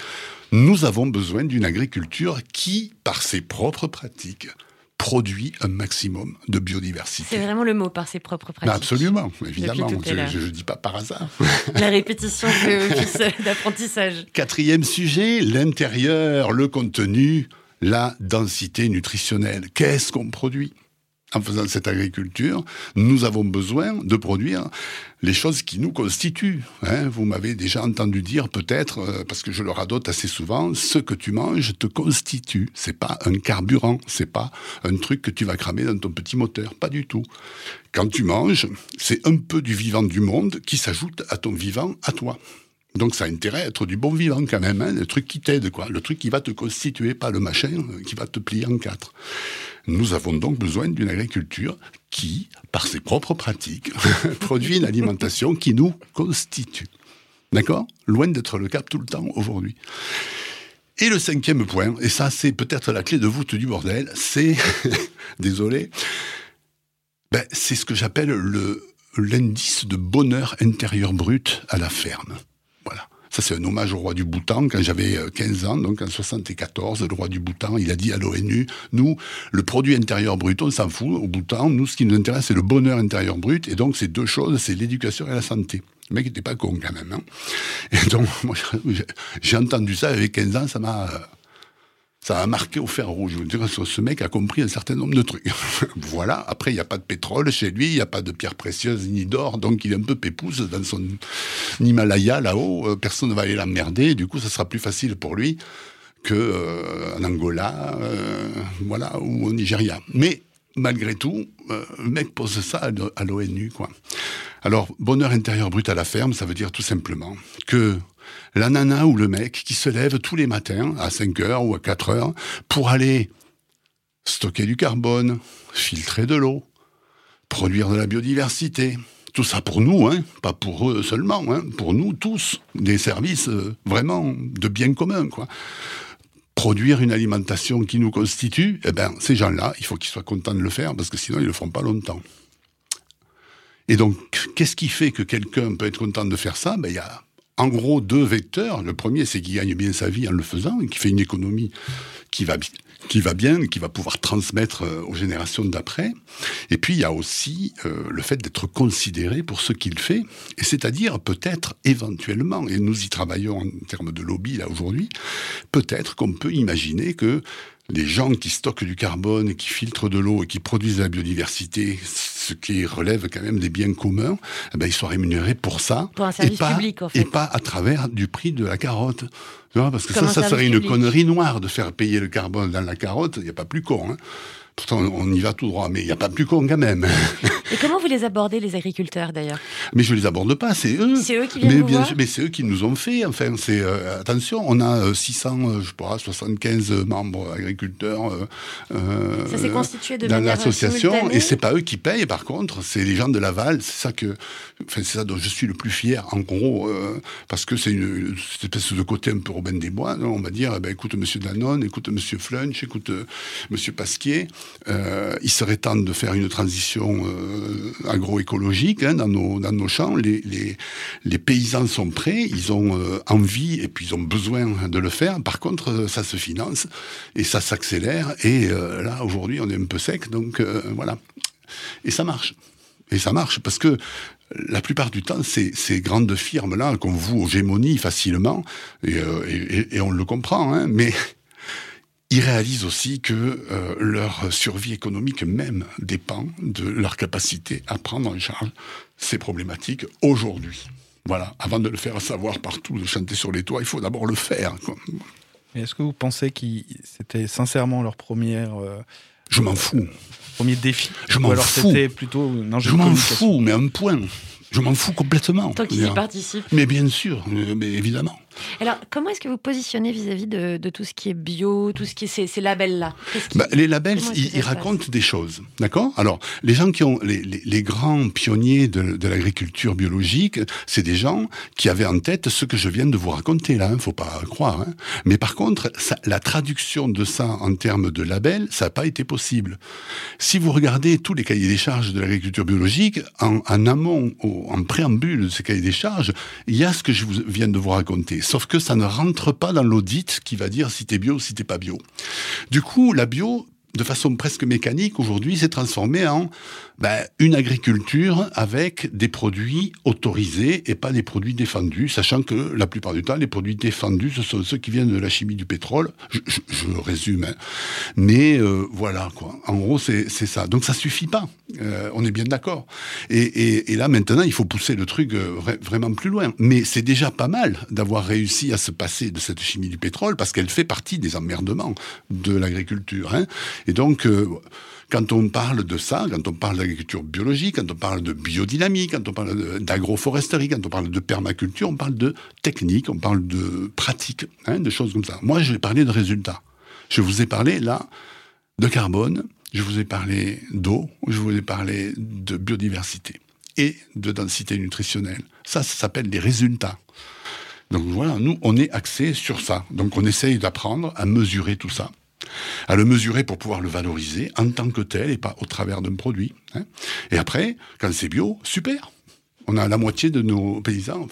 Nous avons besoin d'une agriculture qui, par ses propres pratiques, produit un maximum de biodiversité. C'est vraiment le mot par ses propres pratiques. Absolument, évidemment. Je ne dis pas par hasard. La répétition d'apprentissage. Quatrième sujet, l'intérieur, le contenu, la densité nutritionnelle. Qu'est-ce qu'on produit? En faisant cette agriculture, nous avons besoin de produire les choses qui nous constituent. hein. Vous m'avez déjà entendu dire peut-être, euh, parce que je le radote assez souvent, ce que tu manges te constitue. C'est pas un carburant, c'est pas un truc que tu vas cramer dans ton petit moteur, pas du tout. Quand tu manges, c'est un peu du vivant du monde qui s'ajoute à ton vivant, à toi. Donc ça a intérêt à être du bon vivant quand même, hein, le truc qui t'aide, quoi, le truc qui va te constituer, pas le machin euh, qui va te plier en quatre. Nous avons donc besoin d'une agriculture qui, par ses propres pratiques, produit une alimentation qui nous constitue. D'accord? Loin d'être le cas tout le temps aujourd'hui. Et le cinquième point, et ça c'est peut-être la clé de voûte du bordel, c'est, désolé, ben, c'est ce que j'appelle le l'indice de bonheur intérieur brut à la ferme. Ça, c'est un hommage au roi du Bhoutan. Quand j'avais euh, 15 ans, donc en 74, le roi du Bhoutan, il a dit à l'ONU, nous, le produit intérieur brut, on s'en fout. Au Bhoutan, nous, ce qui nous intéresse, c'est le bonheur intérieur brut. Et donc, c'est deux choses, c'est l'éducation et la santé. Le mec n'était pas con quand même. Hein. Et donc, moi, j'ai- j'ai entendu ça avec 15 ans, ça m'a... ça m'a marqué au fer rouge. Je veux dire, ce mec a compris un certain nombre de trucs. voilà. Après, il n'y a pas de pétrole chez lui, il n'y a pas de pierres précieuses ni d'or, donc il est un peu pépouze dans son Himalaya là-haut. Euh, Personne ne va aller l'emmerder. Du coup, ça sera plus facile pour lui que euh, Angola, euh, voilà, ou au Nigeria. Mais malgré tout, le mec pose ça à l'O- à l'ONU. Alors, bonheur intérieur brut à la ferme, ça veut dire tout simplement que la nana ou le mec qui se lève tous les matins à 5 heures ou à 4 heures pour aller stocker du carbone, filtrer de l'eau, produire de la biodiversité. Tout ça pour nous, hein, pas pour eux seulement, hein, pour nous tous, des services euh, vraiment de bien commun, quoi. Produire une alimentation qui nous constitue, eh ben, ces gens-là, il faut qu'ils soient contents de le faire parce que sinon ils le feront pas longtemps. Et donc, qu'est-ce qui fait que quelqu'un peut être content de faire ça? Ben, en gros deux vecteurs. Le premier, c'est qu'il gagne bien sa vie en le faisant, et qu'il fait une économie qui va, qui va bien, qui va pouvoir transmettre euh, aux générations d'après. Et puis, il y a aussi euh, le fait d'être considéré pour ce qu'il fait, et c'est-à-dire peut-être éventuellement, et nous y travaillons en termes de lobby là aujourd'hui, peut-être qu'on peut imaginer que les gens qui stockent du carbone, et qui filtrent de l'eau et qui produisent de la biodiversité, ce qui relève quand même des biens communs, eh ben, ils sont rémunérés pour ça. Pour un et service pas, public, en fait. Et pas à travers du prix de la carotte. Tu vois, parce que Comme ça, ça serait une connerie noire de faire payer le carbone dans la carotte. Il n'y a pas plus con. Hein. Pourtant, on y va tout droit, mais il n'y a pas plus con quand même. Et comment vous les abordez, les agriculteurs d'ailleurs Mais je les aborde pas, c'est eux. C'est eux qui viennent mais vous bien voir sûr, mais c'est eux qui nous ont fait. Enfin, c'est euh, attention, on a euh, 600, euh, je sais pas, 75 membres agriculteurs euh, euh, Ça s'est constitué de dans l'association, et c'est pas eux qui payent. Par contre, c'est les gens de Laval. C'est ça que, enfin, c'est ça dont je suis le plus fier. En gros, euh, parce que c'est une, cette espèce de côté un peu Robin des Bois. non, on va dire, eh ben, écoute, Monsieur Danone, écoute, Monsieur Flunch, écoute, euh, Monsieur Pasquier. euh, il serait temps de faire une transition euh, agroécologique hein, dans nos dans nos champs. Les, les les paysans sont prêts, ils ont euh, envie et puis ils ont besoin de le faire. Par contre, euh, ça se finance et ça s'accélère. Et euh, là, aujourd'hui, on est un peu sec, donc euh, voilà. Et ça marche. Et ça marche parce que la plupart du temps, ces, grandes firmes-là qu'on voue aux gémonies facilement, euh, et on le comprend, hein, mais ils réalisent aussi que euh, leur survie économique même dépend de leur capacité à prendre en charge ces problématiques aujourd'hui. Voilà, avant de le faire savoir partout, de chanter sur les toits, il faut d'abord le faire. Est-ce que vous pensez que c'était sincèrement leur première, euh, Je m'en fous. premier défi? Je m'en alors fous. c'était plutôt un Je m'en fous, mais un point. Je m'en fous complètement. Tant qu'ils y participent. Mais bien sûr, euh, mais évidemment. Alors, comment est-ce que vous positionnez vis-à-vis de, de tout ce qui est bio, tout ce qui est ces, ces labels-là? Bah, les labels, ils, racontent des choses, d'accord? Alors, les gens qui ont les, les- les grands pionniers de, de l'agriculture biologique, c'est des gens qui avaient en tête ce que je viens de vous raconter là. Hein, faut pas croire. hein. Mais par contre, ça- la traduction de ça en termes de labels, ça n'a pas été possible. Si vous regardez tous les cahiers des charges de l'agriculture biologique, en, en amont, au- en préambule de ces cahiers des charges, il y a ce que je vous, viens de vous raconter. Sauf que ça ne rentre pas dans l'audit qui va dire si t'es bio ou si t'es pas bio. Du coup, la bio, de façon presque mécanique, aujourd'hui, s'est transformée en ben, une agriculture avec des produits autorisés et pas des produits défendus, sachant que la plupart du temps, les produits défendus, ce sont ceux qui viennent de la chimie du pétrole. Je, je- je résume. hein. Mais euh, voilà, quoi. En gros, c'est ça. Donc ça suffit pas. Euh, on est bien d'accord. Et, et- et là, maintenant, il faut pousser le truc euh, vra- vraiment plus loin. Mais c'est déjà pas mal d'avoir réussi à se passer de cette chimie du pétrole parce qu'elle fait partie des emmerdements de l'agriculture. hein. Et donc, euh, quand on parle de ça, quand on parle d'agriculture biologique, quand on parle de biodynamie, quand on parle d'agroforesterie, quand on parle de permaculture, on parle de technique, on parle de pratique, hein, de choses comme ça. Moi, je vais parler de résultats. Je vous ai parlé là de carbone, je vous ai parlé d'eau, je vous ai parlé de biodiversité et de densité nutritionnelle. Ça, ça s'appelle les résultats. Donc voilà, nous, on est axé sur ça. Donc on essaye d'apprendre à mesurer tout ça, à le mesurer pour pouvoir le valoriser en tant que tel et pas au travers d'un produit. hein. Et après, quand c'est bio, super. On a la moitié de nos paysans,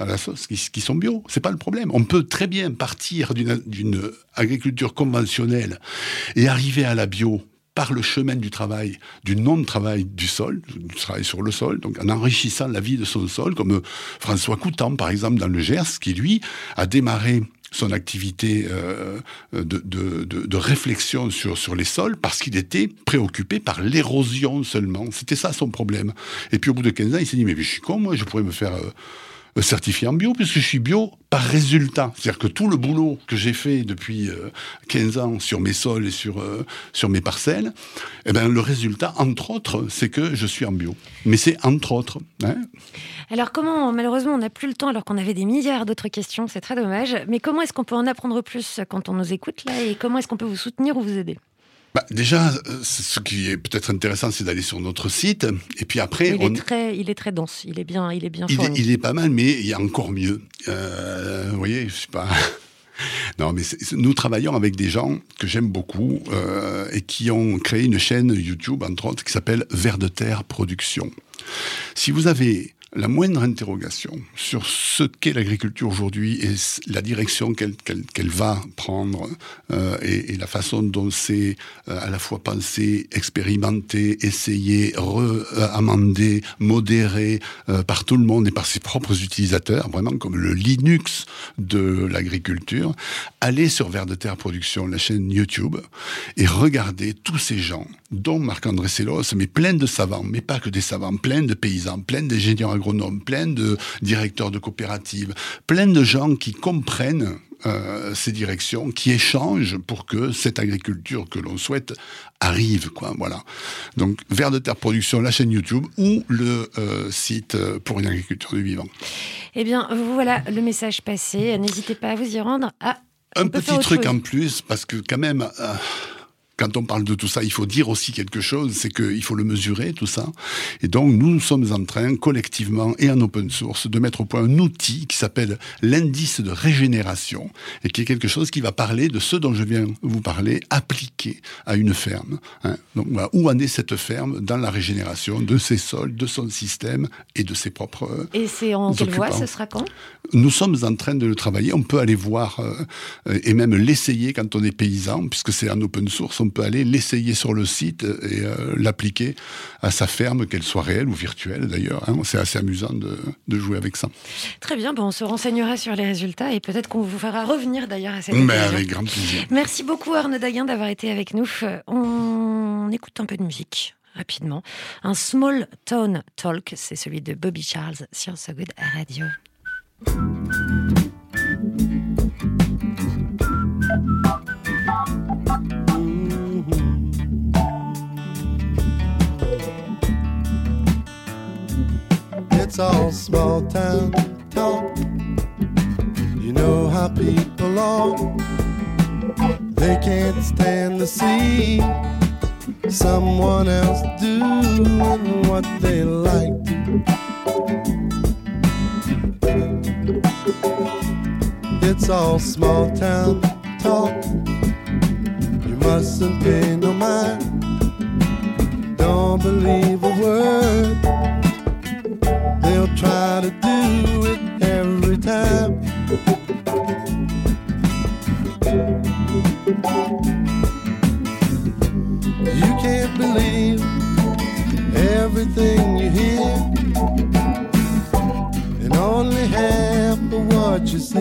à la sauce, qui, sont bio. C'est pas le problème. On peut très bien partir d'une agriculture conventionnelle et arriver à la bio par le chemin du travail, du non-travail du sol, du travail sur le sol, donc en enrichissant la vie de son sol, comme François Coutan, par exemple, dans le Gers, qui lui a démarré son activité euh, de, de, de, de réflexion sur, sur les sols parce qu'il était préoccupé par l'érosion seulement. C'était ça son problème. Et puis au bout de 15 ans, il s'est dit, mais je suis con, moi, je pourrais me faire euh, certifié en bio puisque je suis bio par résultat. C'est-à-dire que tout le boulot que j'ai fait depuis euh, 15 ans sur mes sols et sur, euh, sur mes parcelles, eh ben, le résultat, entre autres, c'est que je suis en bio. Mais c'est entre autres. Hein Alors comment, malheureusement, on n'a plus le temps alors qu'on avait des milliards d'autres questions, c'est très dommage. Mais comment est-ce qu'on peut en apprendre plus quand on nous écoute là et comment est-ce qu'on peut vous soutenir ou vous aider? Bah, déjà, euh, ce qui est peut-être intéressant, c'est d'aller sur notre site. Et puis après, il, on... est très, il est très dense, il est bien, il est bien il, est, fourni. il est pas mal, mais il y a encore mieux. Euh, vous voyez, je sais pas. Non, mais nous travaillons avec des gens que j'aime beaucoup euh, et qui ont créé une chaîne YouTube, entre autres, qui s'appelle Vers de Terre Production. Si vous avez la moindre interrogation sur ce qu'est l'agriculture aujourd'hui et la direction qu'elle va prendre euh, et, la façon dont c'est euh, à la fois pensé, expérimenté, essayé, re-amendé, modéré euh, par tout le monde et par ses propres utilisateurs, vraiment comme le Linux de l'agriculture, allez sur Vers de Terre Production, la chaîne YouTube, et regardez tous ces gens, dont Marc-André Sellos, mais plein de savants, mais pas que des savants, plein de paysans, plein d'ingénieurs plein de directeurs de coopératives, plein de gens qui comprennent euh, ces directions, qui échangent pour que cette agriculture que l'on souhaite arrive, quoi. Voilà. Donc, Vers de Terre Production, la chaîne YouTube ou le euh, site euh, pour une agriculture du vivant. Eh bien, voilà le message passé. N'hésitez pas à vous y rendre. Ah, Un petit truc chose. en plus, parce que quand même, euh, quand on parle de tout ça, il faut dire aussi quelque chose, c'est qu'il faut le mesurer, tout ça. Et donc, nous sommes en train, collectivement et en open source, de mettre au point un outil qui s'appelle l'indice de régénération, et qui est quelque chose qui va parler de ce dont je viens vous parler, appliqué à une ferme. hein. Donc, voilà, où en est cette ferme dans la régénération de ses sols, de son système et de ses propres... Et c'est en quelle voie. Ce sera quand? Nous sommes en train de le travailler. On peut aller voir euh, euh, et même l'essayer quand on est paysan, puisque c'est en open source. On peut aller l'essayer sur le site et euh, l'appliquer à sa ferme, qu'elle soit réelle ou virtuelle d'ailleurs. hein. C'est assez amusant de, de jouer avec ça. Très bien, bon, on se renseignera sur les résultats et peut-être qu'on vous fera revenir d'ailleurs à cette Mais occasion. avec grand plaisir. Merci beaucoup Arnaud Daguin d'avoir été avec nous. On écoute un peu de musique rapidement. Un Small Town Talk, c'est celui de Bobby Charles sur So Good Radio. It's all small town talk. You know how people are. They can't stand to see someone else doing what they like. It's all small town talk. You mustn't pay no mind. Don't believe a word. Try to do it every time. You can't believe everything you hear, and only half of what you see.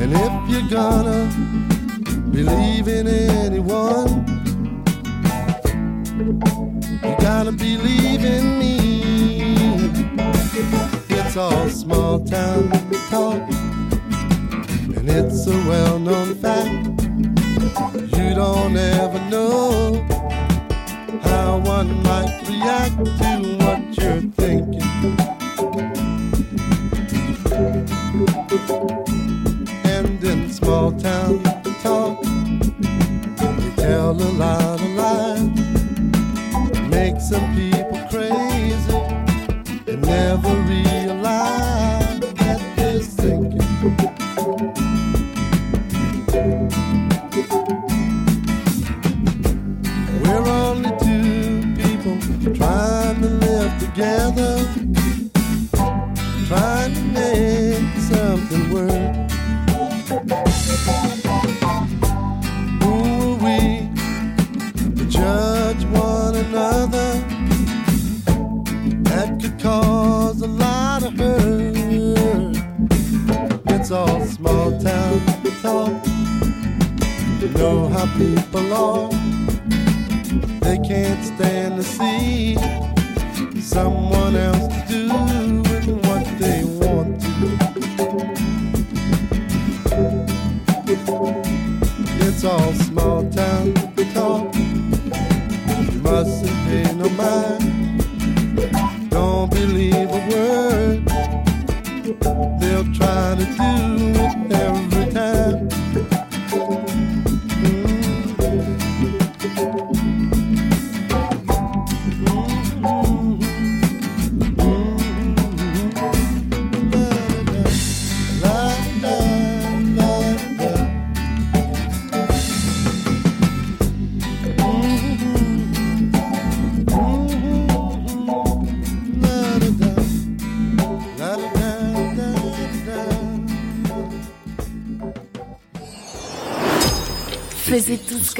And if you're gonna believe in anyone, you gotta believe in me. It's all small town talk, and it's a well known fact. You don't ever know how one might react to what you're thinking. And in small town talk, they tell a lot of some people crazy. And never realize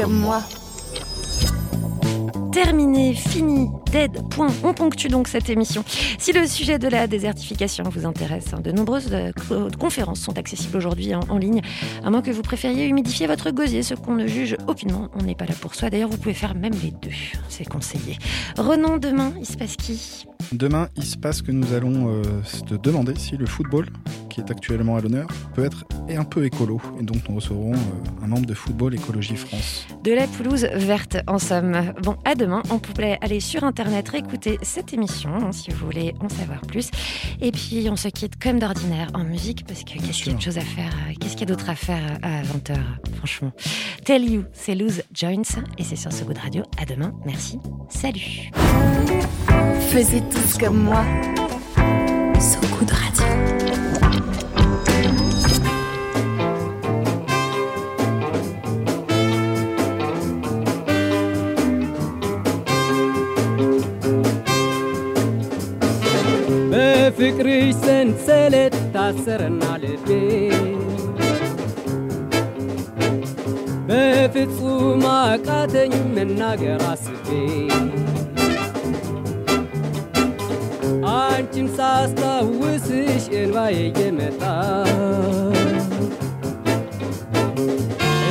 moi. Terminé, fini, dead, point. On ponctue donc cette émission. Si le sujet de la désertification vous intéresse, hein, de nombreuses euh, co- conférences sont accessibles aujourd'hui en, en ligne, à moins que vous préfériez humidifier votre gosier, ce qu'on ne juge aucunement. On n'est pas là pour soi. D'ailleurs, vous pouvez faire même les deux. C'est conseillé. Renan, demain, il se passe qui? Demain, il se passe que nous allons euh, se demander si le football qui est actuellement à l'honneur, peut être et un peu écolo. Et donc nous recevrons euh, un membre de Football Écologie France. De la pelouse verte, en somme. Bon, à demain, on pourrait aller sur Internet réécouter cette émission, hein, si vous voulez en savoir plus. Et puis, on se quitte comme d'ordinaire en musique, parce que qu'est-ce qu'il y a de choses à faire euh, Qu'est-ce qu'il y a d'autre à faire euh, à 20h, franchement Tell You, c'est Lose Joints, et c'est sur ce goût de radio. À demain, merci, salut Faisiez tous comme moi. So Good Radio. በፍቅርሽ ሰንሰለት ታሰረና ልቤ በፍጹም አቃተኝ መናገር አስቤ። አንቺን ሳስታውስሽ እንባዬ እየመጣ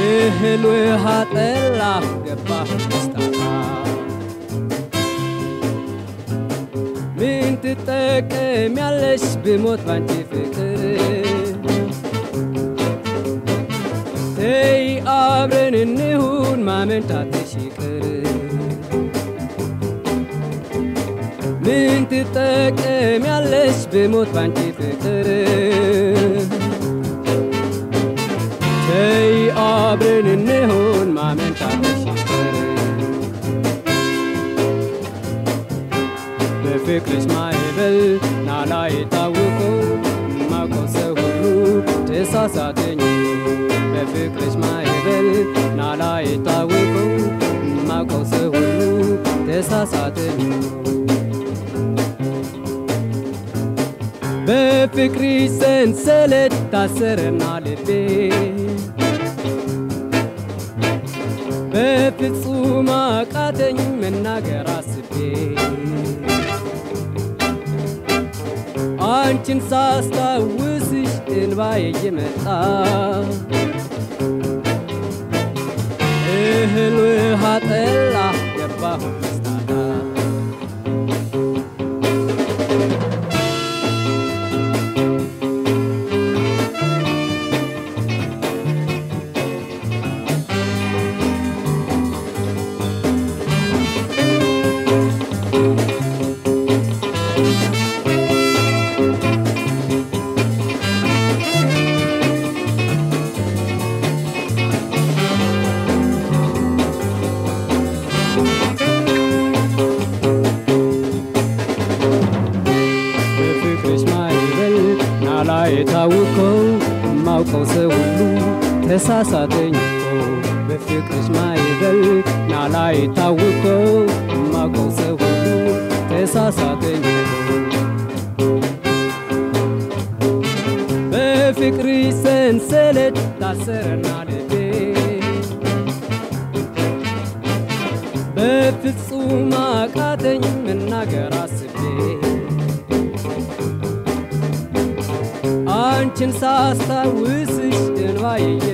እህል ውሃ ጠላ ገባህ ስታታ ምን ትጠቀሚያለሽ ብሞት ባንቺ ፍቅር ተይ አብረን እንሁን ማመንታትሽ ይቅር ምን ትጠቀሚያለሽ ብሞት ባንቺ ፍቅር ተይ አብረን እንሁን በፍቅርሽ ማዕበል ናላ ማውቀው ሰው ሁሉ ተሳሳተኝ። በፍቅርሽ ማዕበል ናላ ማውቀው ሰው ሁሉ ተሳሳተኝ። በፍቅርሽ ሰንሰለት ታሰረና ልቤ በፍጹም አቃተኝ መናገር አንቺን ሳስታውስሽ እንባዬ እየመጣ እህል ውሃ ናላ የታወቀው ማውቀው ሰው ሁሉ ተሳሳተኝ በፍቅርሽ ማዕበል ናላ የታወቀው ማውቀው ሰው ሁሉ ተሳሳተኝ በፍቅርሽ ሰንሰለት ታሰረና ልቤ። በፍጹም አቃተኝ Martin saß da, wüsig den Wein.